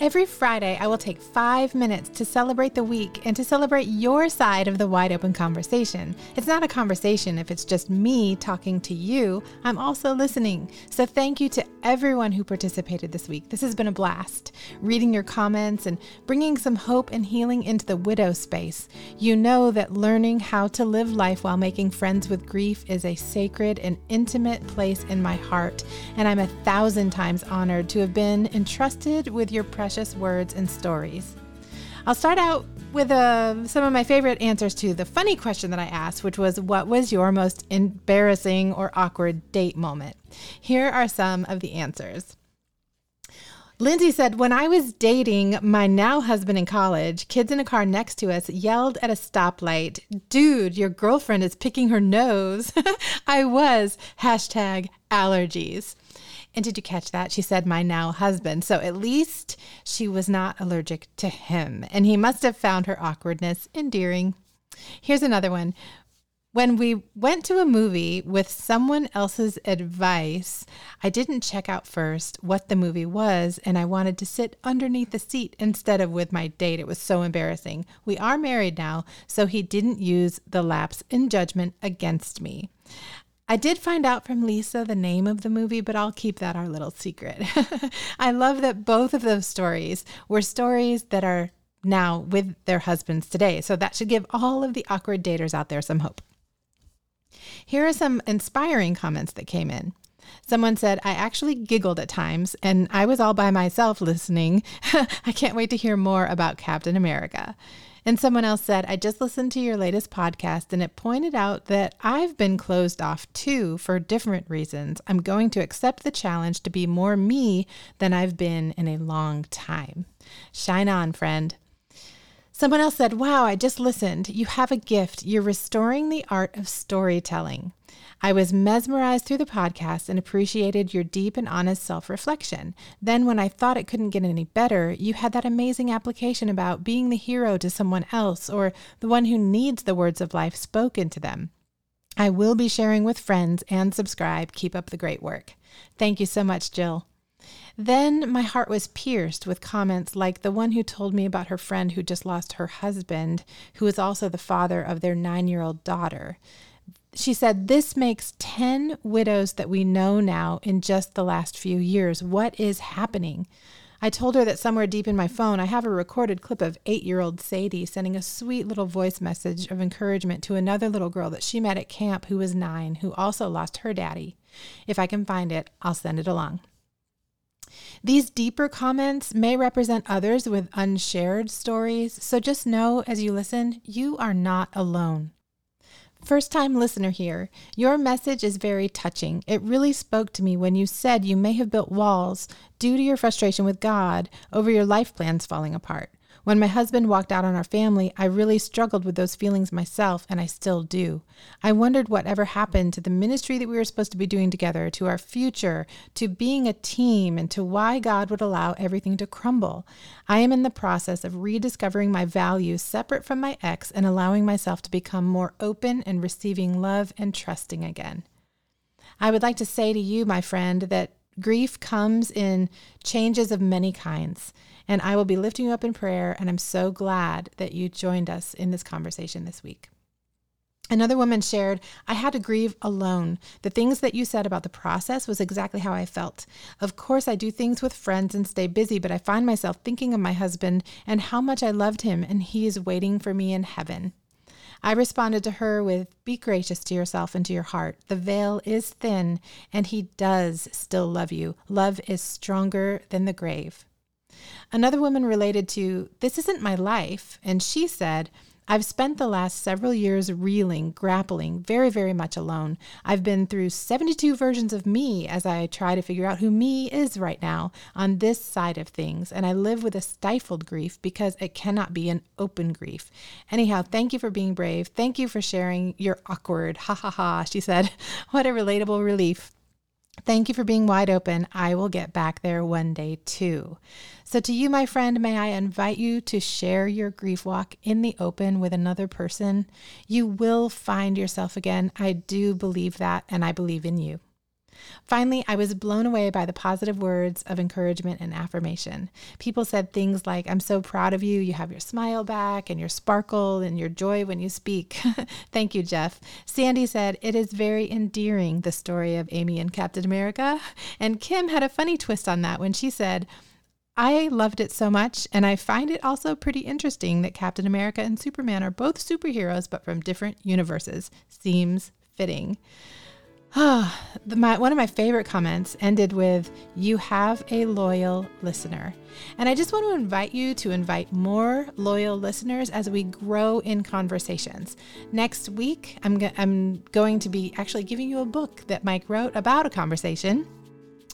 Every Friday, I will take five minutes to celebrate the week and to celebrate your side of the wide open conversation. It's not a conversation if it's just me talking to you. I'm also listening. So, thank you to everyone who participated this week. This has been a blast. Reading your comments and bringing some hope and healing into the widow space. You know that learning how to live life while making friends with grief is a sacred and intimate place in my heart. And I'm a thousand times honored to have been entrusted with your precious precious words and stories. I'll start out with uh, some of my favorite answers to the funny question that I asked, which was, What was your most embarrassing or awkward date moment? Here are some of the answers. Lindsay said, When I was dating my now husband in college, kids in a car next to us yelled at a stoplight, Dude, your girlfriend is picking her nose. I was. Hashtag allergies. And did you catch that? She said, my now husband. So at least she was not allergic to him. And he must have found her awkwardness endearing. Here's another one. When we went to a movie with someone else's advice, I didn't check out first what the movie was, and I wanted to sit underneath the seat instead of with my date. It was so embarrassing. We are married now, so he didn't use the lapse in judgment against me. I did find out from Lisa the name of the movie, but I'll keep that our little secret. I love that both of those stories were stories that are now with their husbands today. So that should give all of the awkward daters out there some hope. Here are some inspiring comments that came in. Someone said, I actually giggled at times and I was all by myself listening. I can't wait to hear more about Captain America. And someone else said, I just listened to your latest podcast and it pointed out that I've been closed off too for different reasons. I'm going to accept the challenge to be more me than I've been in a long time. Shine on, friend. Someone else said, Wow, I just listened. You have a gift. You're restoring the art of storytelling. I was mesmerized through the podcast and appreciated your deep and honest self reflection. Then, when I thought it couldn't get any better, you had that amazing application about being the hero to someone else or the one who needs the words of life spoken to them. I will be sharing with friends and subscribe. Keep up the great work. Thank you so much, Jill. Then my heart was pierced with comments like the one who told me about her friend who just lost her husband, who is also the father of their nine year old daughter she said, This makes 10 widows that we know now in just the last few years. What is happening? I told her that somewhere deep in my phone, I have a recorded clip of eight year old Sadie sending a sweet little voice message of encouragement to another little girl that she met at camp who was nine, who also lost her daddy. If I can find it, I'll send it along. These deeper comments may represent others with unshared stories, so just know as you listen, you are not alone. First time listener here, your message is very touching. It really spoke to me when you said you may have built walls due to your frustration with God over your life plans falling apart. When my husband walked out on our family, I really struggled with those feelings myself, and I still do. I wondered whatever happened to the ministry that we were supposed to be doing together, to our future, to being a team, and to why God would allow everything to crumble. I am in the process of rediscovering my values separate from my ex and allowing myself to become more open and receiving love and trusting again. I would like to say to you, my friend, that grief comes in changes of many kinds. And I will be lifting you up in prayer. And I'm so glad that you joined us in this conversation this week. Another woman shared, I had to grieve alone. The things that you said about the process was exactly how I felt. Of course, I do things with friends and stay busy, but I find myself thinking of my husband and how much I loved him, and he is waiting for me in heaven. I responded to her with, Be gracious to yourself and to your heart. The veil is thin, and he does still love you. Love is stronger than the grave. Another woman related to, This isn't my life. And she said, I've spent the last several years reeling, grappling, very, very much alone. I've been through 72 versions of me as I try to figure out who me is right now on this side of things. And I live with a stifled grief because it cannot be an open grief. Anyhow, thank you for being brave. Thank you for sharing your awkward. Ha ha ha, she said. What a relatable relief. Thank you for being wide open. I will get back there one day too. So, to you, my friend, may I invite you to share your grief walk in the open with another person. You will find yourself again. I do believe that, and I believe in you. Finally, I was blown away by the positive words of encouragement and affirmation. People said things like, I'm so proud of you. You have your smile back and your sparkle and your joy when you speak. Thank you, Jeff. Sandy said, It is very endearing, the story of Amy and Captain America. And Kim had a funny twist on that when she said, I loved it so much, and I find it also pretty interesting that Captain America and Superman are both superheroes but from different universes. Seems fitting. The, my, one of my favorite comments ended with, You have a loyal listener. And I just want to invite you to invite more loyal listeners as we grow in conversations. Next week, I'm, go- I'm going to be actually giving you a book that Mike wrote about a conversation.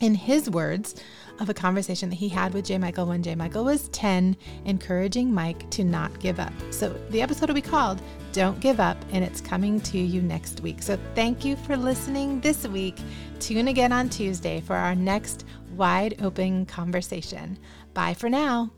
In his words, of a conversation that he had with J. Michael when J. Michael was 10, encouraging Mike to not give up. So the episode will be called Don't Give Up, and it's coming to you next week. So thank you for listening this week. Tune again on Tuesday for our next wide open conversation. Bye for now.